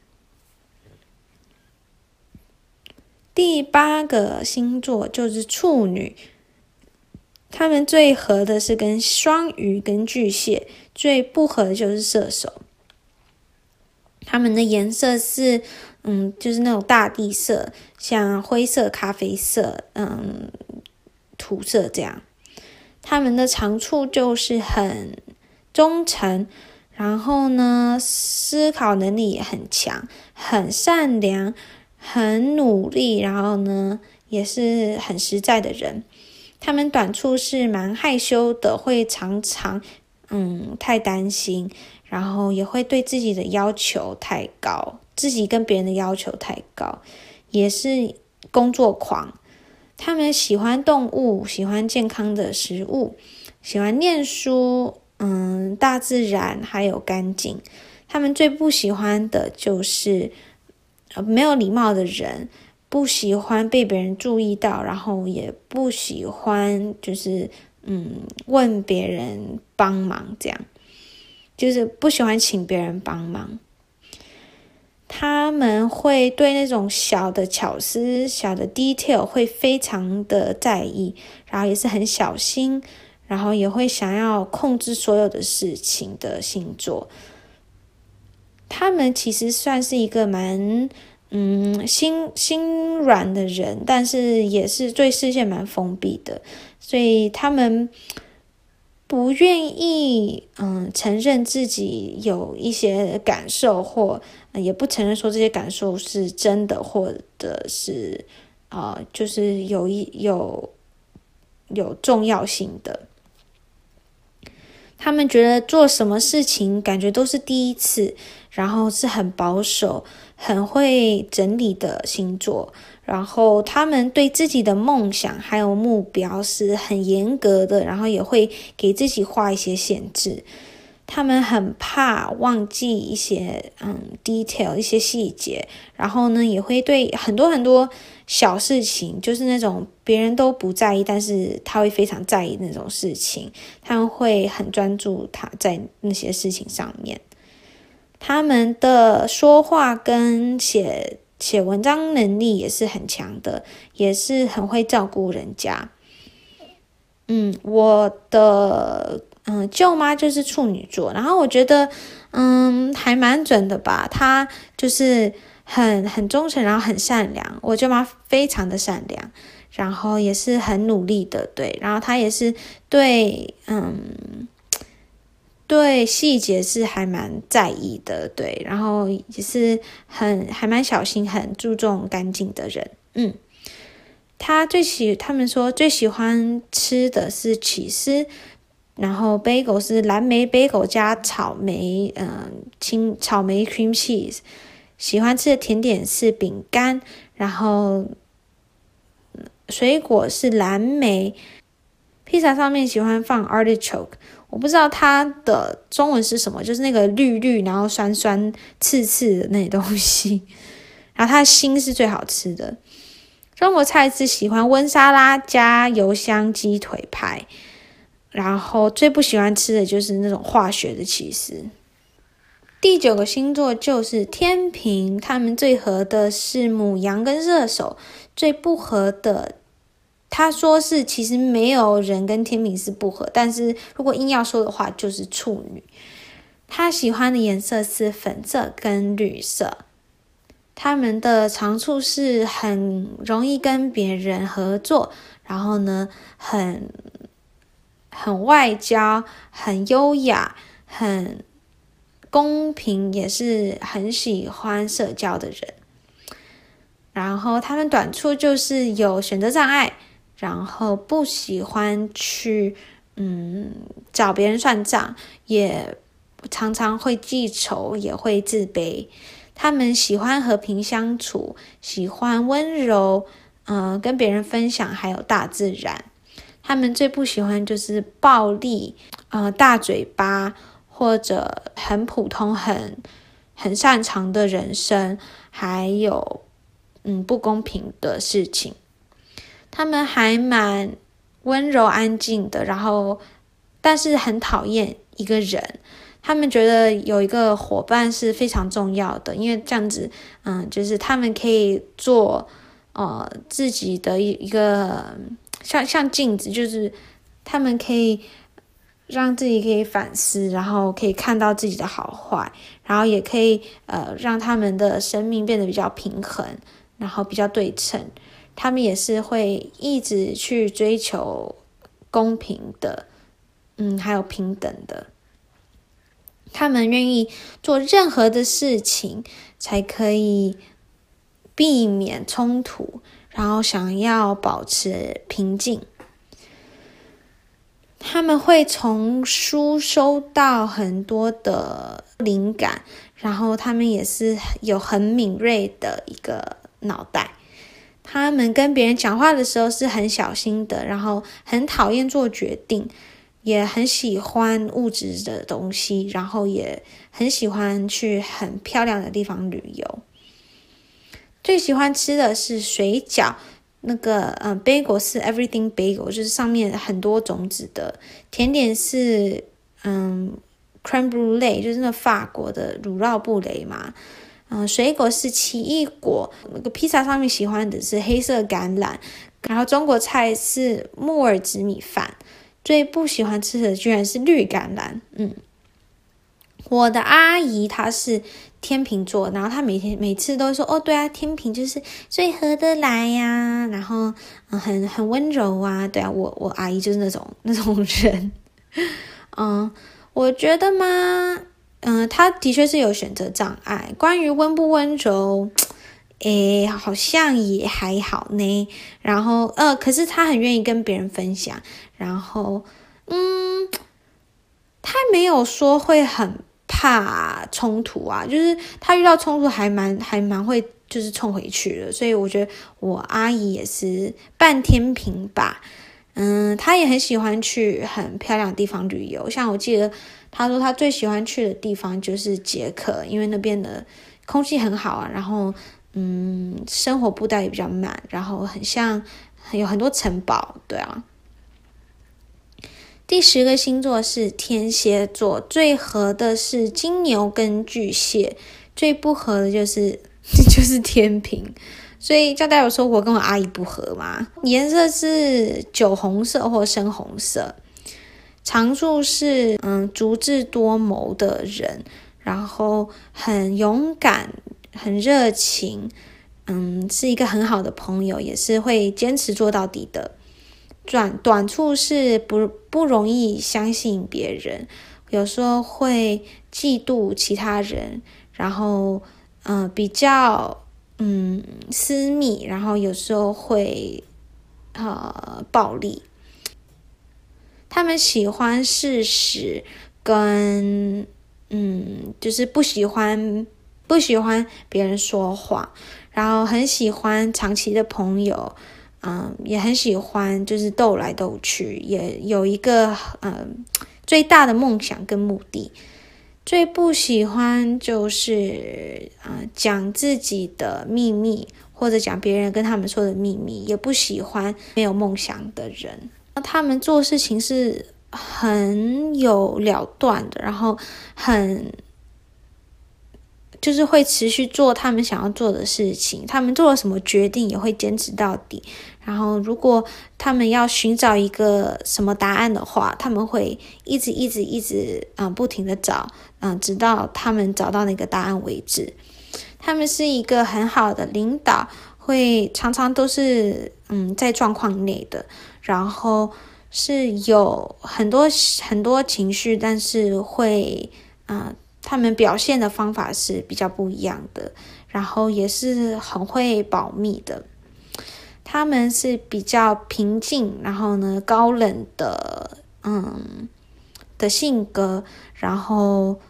S1: 第八个星座就是处女，他们最合的是跟双鱼跟巨蟹，最不合的就是射手。他们的颜色是，嗯，就是那种大地色，像灰色、咖啡色，嗯，土色这样。他们的长处就是很忠诚，然后呢，思考能力也很强，很善良。很努力，然后呢，也是很实在的人。他们短处是蛮害羞的，会常常嗯太担心，然后也会对自己的要求太高，自己跟别人的要求太高，也是工作狂。他们喜欢动物，喜欢健康的食物，喜欢念书，嗯，大自然还有干净。他们最不喜欢的就是。没有礼貌的人，不喜欢被别人注意到，然后也不喜欢就是嗯问别人帮忙，这样就是不喜欢请别人帮忙。他们会对那种小的巧思、小的 detail 会非常的在意，然后也是很小心，然后也会想要控制所有的事情的星座。他们其实算是一个蛮，嗯，心心软的人，但是也是对视线蛮封闭的，所以他们不愿意，嗯，承认自己有一些感受，或也不承认说这些感受是真的，或者是啊，就是有一有有重要性的。他们觉得做什么事情感觉都是第一次，然后是很保守、很会整理的星座。然后他们对自己的梦想还有目标是很严格的，然后也会给自己画一些限制。他们很怕忘记一些嗯 detail 一些细节，然后呢也会对很多很多小事情，就是那种别人都不在意，但是他会非常在意那种事情，他们会很专注他在那些事情上面。他们的说话跟写写文章能力也是很强的，也是很会照顾人家。嗯，我的。嗯，舅妈就是处女座，然后我觉得，嗯，还蛮准的吧。她就是很很忠诚，然后很善良。我舅妈非常的善良，然后也是很努力的，对。然后她也是对，嗯，对细节是还蛮在意的，对。然后也是很还蛮小心，很注重干净的人。嗯，他最喜，他们说最喜欢吃的是起司。然后，bagel 是蓝莓 bagel 加草莓，嗯，青草莓 cream cheese。喜欢吃的甜点是饼干，然后水果是蓝莓。披萨上面喜欢放 artichoke，我不知道它的中文是什么，就是那个绿绿然后酸酸刺刺的那东西。然后它的心是最好吃的。中国菜是喜欢温沙拉加油香鸡腿排。然后最不喜欢吃的就是那种化学的其实。第九个星座就是天平，他们最合的是母羊跟射手，最不合的，他说是其实没有人跟天秤是不合，但是如果硬要说的话，就是处女。他喜欢的颜色是粉色跟绿色。他们的长处是很容易跟别人合作，然后呢，很。很外交，很优雅，很公平，也是很喜欢社交的人。然后他们短处就是有选择障碍，然后不喜欢去嗯找别人算账，也常常会记仇，也会自卑。他们喜欢和平相处，喜欢温柔，嗯、跟别人分享，还有大自然。他们最不喜欢就是暴力，呃，大嘴巴或者很普通、很很擅长的人生，还有嗯不公平的事情。他们还蛮温柔安静的，然后但是很讨厌一个人。他们觉得有一个伙伴是非常重要的，因为这样子，嗯，就是他们可以做呃自己的一一个像像镜子，就是他们可以让自己可以反思，然后可以看到自己的好坏，然后也可以呃让他们的生命变得比较平衡，然后比较对称。他们也是会一直去追求公平的，嗯，还有平等的。他们愿意做任何的事情，才可以避免冲突，然后想要保持平静。他们会从书收到很多的灵感，然后他们也是有很敏锐的一个脑袋。他们跟别人讲话的时候是很小心的，然后很讨厌做决定，也很喜欢物质的东西，然后也很喜欢去很漂亮的地方旅游。最喜欢吃的是水饺，那个嗯，bagel 是 everything bagel，就是上面很多种子的。甜点是嗯，crème brûlée，就是那法国的乳酪布雷嘛。嗯，水果是奇异果，那个披萨上面喜欢的是黑色橄榄，然后中国菜是木耳紫米饭，最不喜欢吃的居然是绿橄榄。嗯，我的阿姨她是天秤座，然后她每天每次都说，哦，对啊，天秤就是最合得来呀，然后嗯，很很温柔啊，对啊，我我阿姨就是那种那种人，嗯，我觉得嘛。嗯，他的确是有选择障碍。关于温不温柔，诶，好像也还好呢。然后，呃，可是他很愿意跟别人分享。然后，嗯，他没有说会很怕冲突啊，就是他遇到冲突还蛮还蛮会就是冲回去的。所以我觉得我阿姨也是半天平吧。嗯，他也很喜欢去很漂亮的地方旅游，像我记得。他说他最喜欢去的地方就是捷克，因为那边的空气很好啊，然后嗯，生活步调也比较慢，然后很像有很多城堡，对啊。第十个星座是天蝎座，最合的是金牛跟巨蟹，最不合的就是 就是天平，所以叫大家说我跟我阿姨不合嘛。颜色是酒红色或深红色。长处是，嗯，足智多谋的人，然后很勇敢、很热情，嗯，是一个很好的朋友，也是会坚持做到底的。短短处是不不容易相信别人，有时候会嫉妒其他人，然后，嗯，比较，嗯，私密，然后有时候会，呃，暴力。他们喜欢事实，跟嗯，就是不喜欢不喜欢别人说谎，然后很喜欢长期的朋友，嗯，也很喜欢就是斗来斗去，也有一个嗯最大的梦想跟目的。最不喜欢就是啊讲自己的秘密，或者讲别人跟他们说的秘密，也不喜欢没有梦想的人。他们做事情是很有了断的，然后很就是会持续做他们想要做的事情。他们做了什么决定也会坚持到底。然后，如果他们要寻找一个什么答案的话，他们会一直一直一直嗯不停的找嗯，直到他们找到那个答案为止。他们是一个很好的领导，会常常都是嗯在状况内的。然后是有很多很多情绪，但是会啊、他们表现的方法是比较不一样的。然后也是很会保密的。他们是比较平静，然后呢高冷的，嗯的性格，然后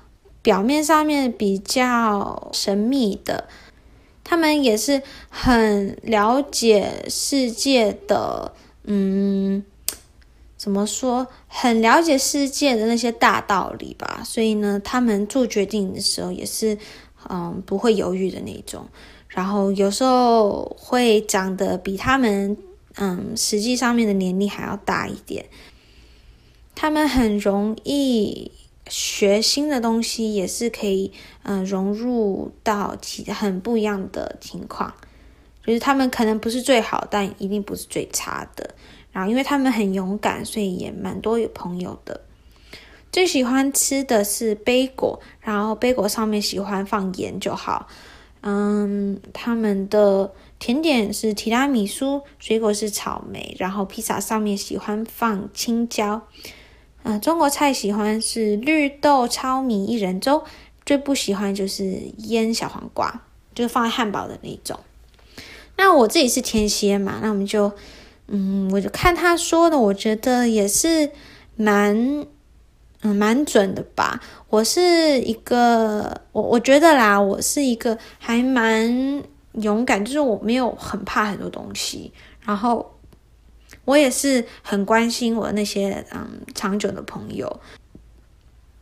S1: 表面上面比较神秘的。他们也是很了解世界的。嗯，怎么说？很了解世界的那些大道理吧，所以呢，他们做决定的时候也是，嗯，不会犹豫的那种。然后有时候会长得比他们，嗯，实际上面的年龄还要大一点。他们很容易学新的东西，也是可以，嗯，融入到其很不一样的情况。就是他们可能不是最好，但一定不是最差的。然后因为他们很勇敢，所以也蛮多有朋友的。最喜欢吃的是贝果，然后贝果上面喜欢放盐就好。嗯，他们的甜点是提拉米苏，水果是草莓，然后披萨上面喜欢放青椒。嗯，中国菜喜欢是绿豆糙米薏仁粥，最不喜欢就是腌小黄瓜，就是放在汉堡的那种。那我自己是天蝎嘛，那我们就，嗯，我就看他说的，我觉得也是蛮。嗯，蛮准的吧？我是一个，我我觉得啦，我是一个还蛮勇敢，就是我没有很怕很多东西，然后我也是很关心我那些嗯长久的朋友。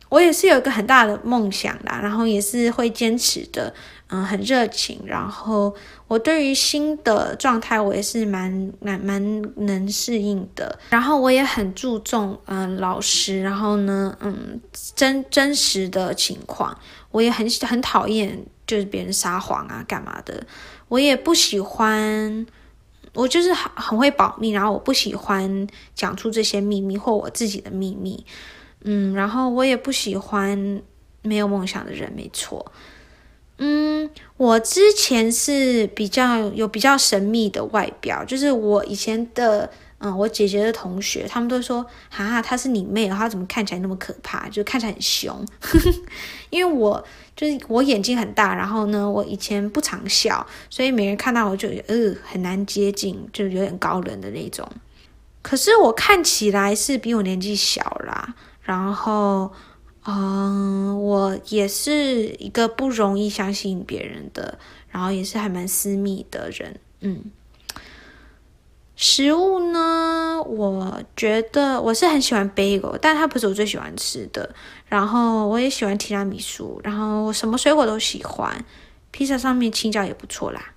S1: 我也是有一个很大的梦想啦，然后也是会坚持的，嗯，很热情。然后我对于新的状态，我也是蛮蛮蛮能适应的。然后我也很注重，嗯，老实。然后呢，嗯，真真实的情况，我也很很讨厌就是别人撒谎啊，干嘛的。我也不喜欢，我就是很很会保密，然后我不喜欢讲出这些秘密或我自己的秘密。嗯，然后我也不喜欢没有梦想的人，没错。嗯，我之前是比较有比较神秘的外表，就是我以前的，嗯，我姐姐的同学，他们都说，哈哈，她是你妹，她怎么看起来那么可怕？就看起来很凶。因为我就是我眼睛很大，然后呢，我以前不常笑，所以每人看到我就呃很难接近，就有点高冷的那种。可是我看起来是比我年纪小啦。然后，嗯，我也是一个不容易相信别人的，然后也是还蛮私密的人，嗯。食物呢，我觉得我是很喜欢 bagel，，但它不是我最喜欢吃的。然后我也喜欢提拉米苏，然后我什么水果都喜欢。披萨上面青椒也不错啦，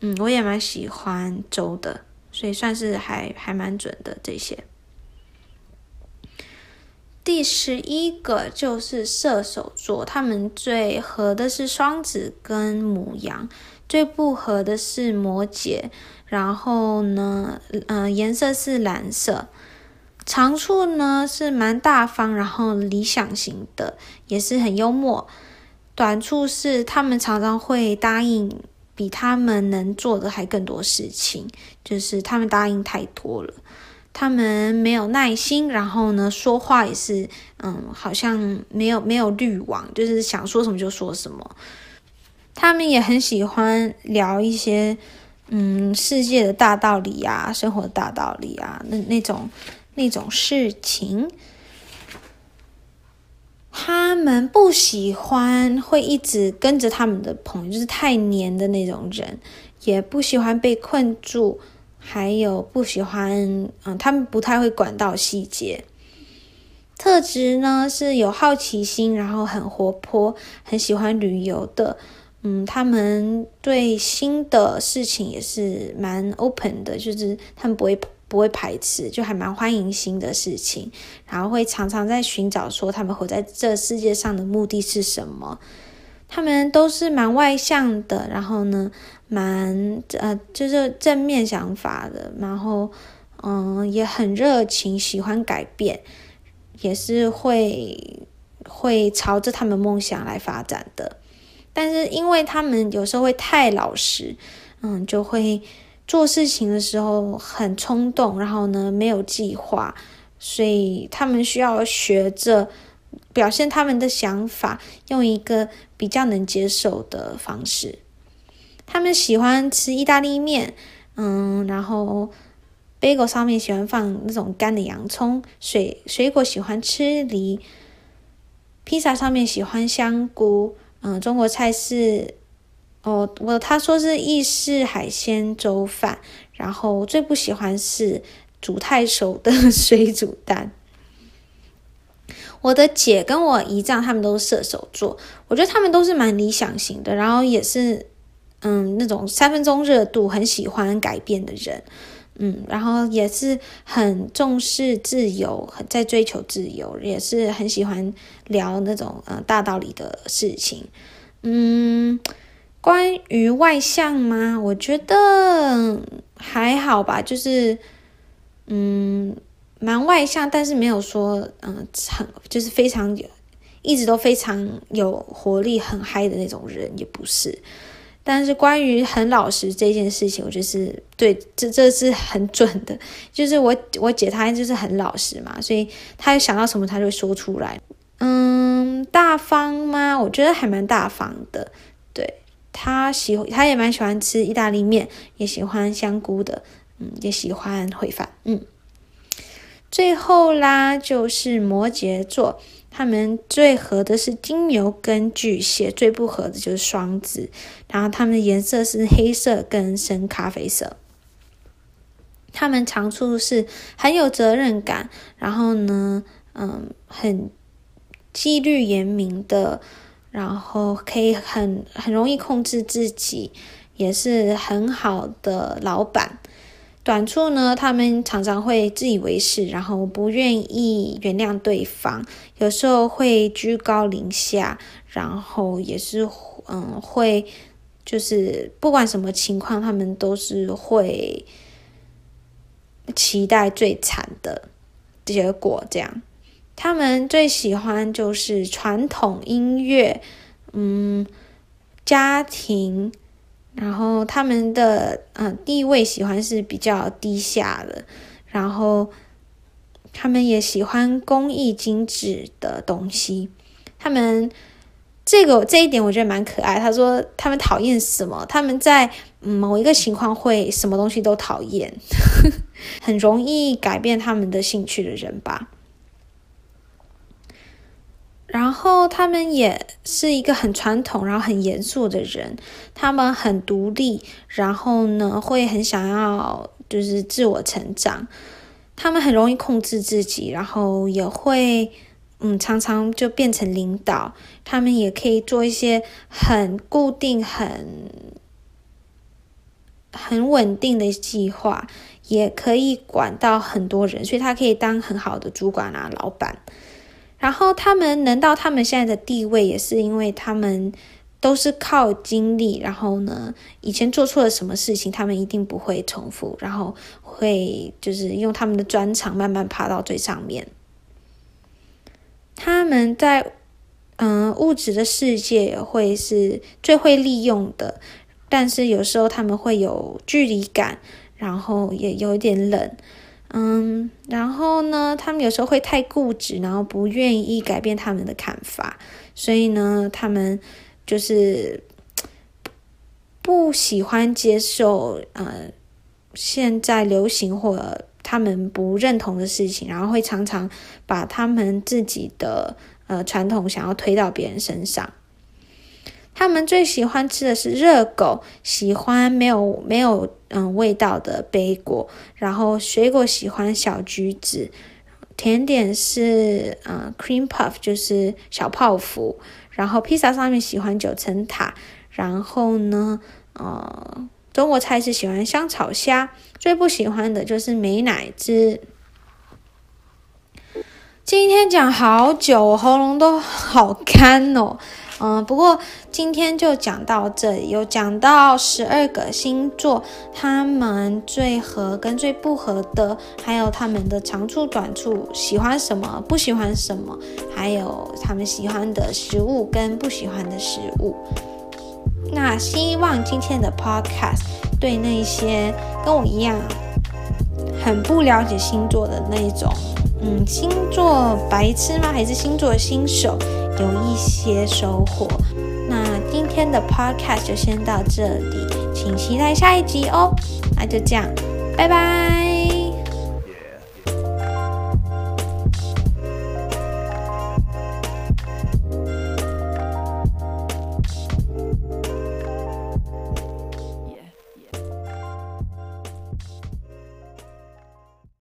S1: 嗯，我也蛮喜欢粥的，所以算是还还蛮准的这些。第十一个就是射手座，他们最合的是双子跟母羊，最不合的是摩羯。然后呢，呃，颜色是蓝色。长处呢是蛮大方，然后理想型的，也是很幽默。短处是他们常常会答应比他们能做的还更多事情，就是他们答应太多了。他们没有耐心，然后呢，说话也是，嗯，好像没有没有滤网，就是想说什么就说什么。他们也很喜欢聊一些，嗯，世界的大道理啊，生活的大道理啊，那那种那种事情。他们不喜欢会一直跟着他们的朋友，就是太黏的那种人，也不喜欢被困住。还有不喜欢，嗯，他们不太会管到细节。特质呢是有好奇心，然后很活泼，很喜欢旅游的。嗯，他们对新的事情也是蛮 open 的，就是他们不会不会排斥，就还蛮欢迎新的事情。然后会常常在寻找说他们活在这世界上的目的是什么。他们都是蛮外向的，然后呢，蛮呃，就是正面想法的，然后嗯，也很热情，喜欢改变，也是会会朝着他们梦想来发展的。但是因为他们有时候会太老实，嗯，就会做事情的时候很冲动，然后呢，没有计划，所以他们需要学着。表现他们的想法，用一个比较能接受的方式。他们喜欢吃意大利面，嗯，然后贝果上面喜欢放那种干的洋葱，水水果喜欢吃梨，披萨上面喜欢香菇，嗯，中国菜是，哦，我他说是意式海鲜粥饭，然后最不喜欢是煮太熟的 水煮蛋。我的姐跟我姨丈，他们都是射手座，我觉得他们都是蛮理想型的，然后也是，嗯，那种三分钟热度，很喜欢改变的人，嗯，然后也是很重视自由，很在追求自由，也是很喜欢聊那种嗯大道理的事情，嗯，关于外向吗？我觉得还好吧，就是嗯，蛮外向，但是没有说嗯很就是非常有，一直都非常有活力、很嗨的那种人，也不是。但是关于很老实这件事情，我觉得是对，这这是很准的。就是我我姐她就是很老实嘛，所以她想到什么她就会说出来。嗯，大方吗？我觉得还蛮大方的。对，她喜，她也蛮喜欢吃意大利面，也喜欢香菇的，嗯，也喜欢烩饭，嗯。最后啦，就是摩羯座。他们最合的是金牛跟巨蟹，最不合的就是双子。然后他们的颜色是黑色跟深咖啡色。他们长处是很有责任感，然后呢，嗯，很纪律严明的，然后可以很很容易控制自己，也是很好的老板。短处呢，他们常常会自以为是，然后不愿意原谅对方，有时候会居高临下，然后也是嗯会就是不管什么情况，他们都是会期待最惨的结果。这样，他们最喜欢就是传统音乐，嗯，家庭。然后他们的嗯、地位喜欢是比较低下的，然后他们也喜欢工艺精致的东西。他们这个这一点我觉得蛮可爱。他说他们讨厌什么？他们在某一个情况会什么东西都讨厌，很容易改变他们的兴趣的人吧。然后他们也是一个很传统，然后很严肃的人。他们很独立，然后呢，会很想要就是自我成长。他们很容易控制自己，然后也会嗯，常常就变成领导。他们也可以做一些很固定、很很稳定的计划，也可以管到很多人，所以他可以当很好的主管啊，老板。然后他们能到他们现在的地位，也是因为他们都是靠经历。然后呢，以前做错了什么事情，他们一定不会重复，然后会就是用他们的专长慢慢爬到最上面。他们在嗯、物质的世界会是最会利用的，但是有时候他们会有距离感，然后也有点冷。嗯，然后呢，他们有时候会太固执，然后不愿意改变他们的看法，所以呢，他们就是不喜欢接受呃现在流行或他们不认同的事情，然后会常常把他们自己的呃传统想要推到别人身上。他们最喜欢吃的是热狗，喜欢没有没有嗯味道的杯果，然后水果喜欢小橘子，甜点是嗯 cream puff 就是小泡芙，然后披萨上面喜欢九层塔，然后呢，呃，中国菜是喜欢香草虾，最不喜欢的就是美乃滋。今天讲好久，喉咙都好干哦。嗯，不过今天就讲到这里，有讲到十二个星座，他们最合跟最不合的，还有他们的长处短处，喜欢什么，不喜欢什么，还有他们喜欢的食物跟不喜欢的食物。那希望今天的 podcast 对那些跟我一样很不了解星座的那种，嗯，星座白痴吗？还是星座新手？有一些收获，那今天的 podcast 就先到这里，请期待下一集哦。那就这样，拜拜。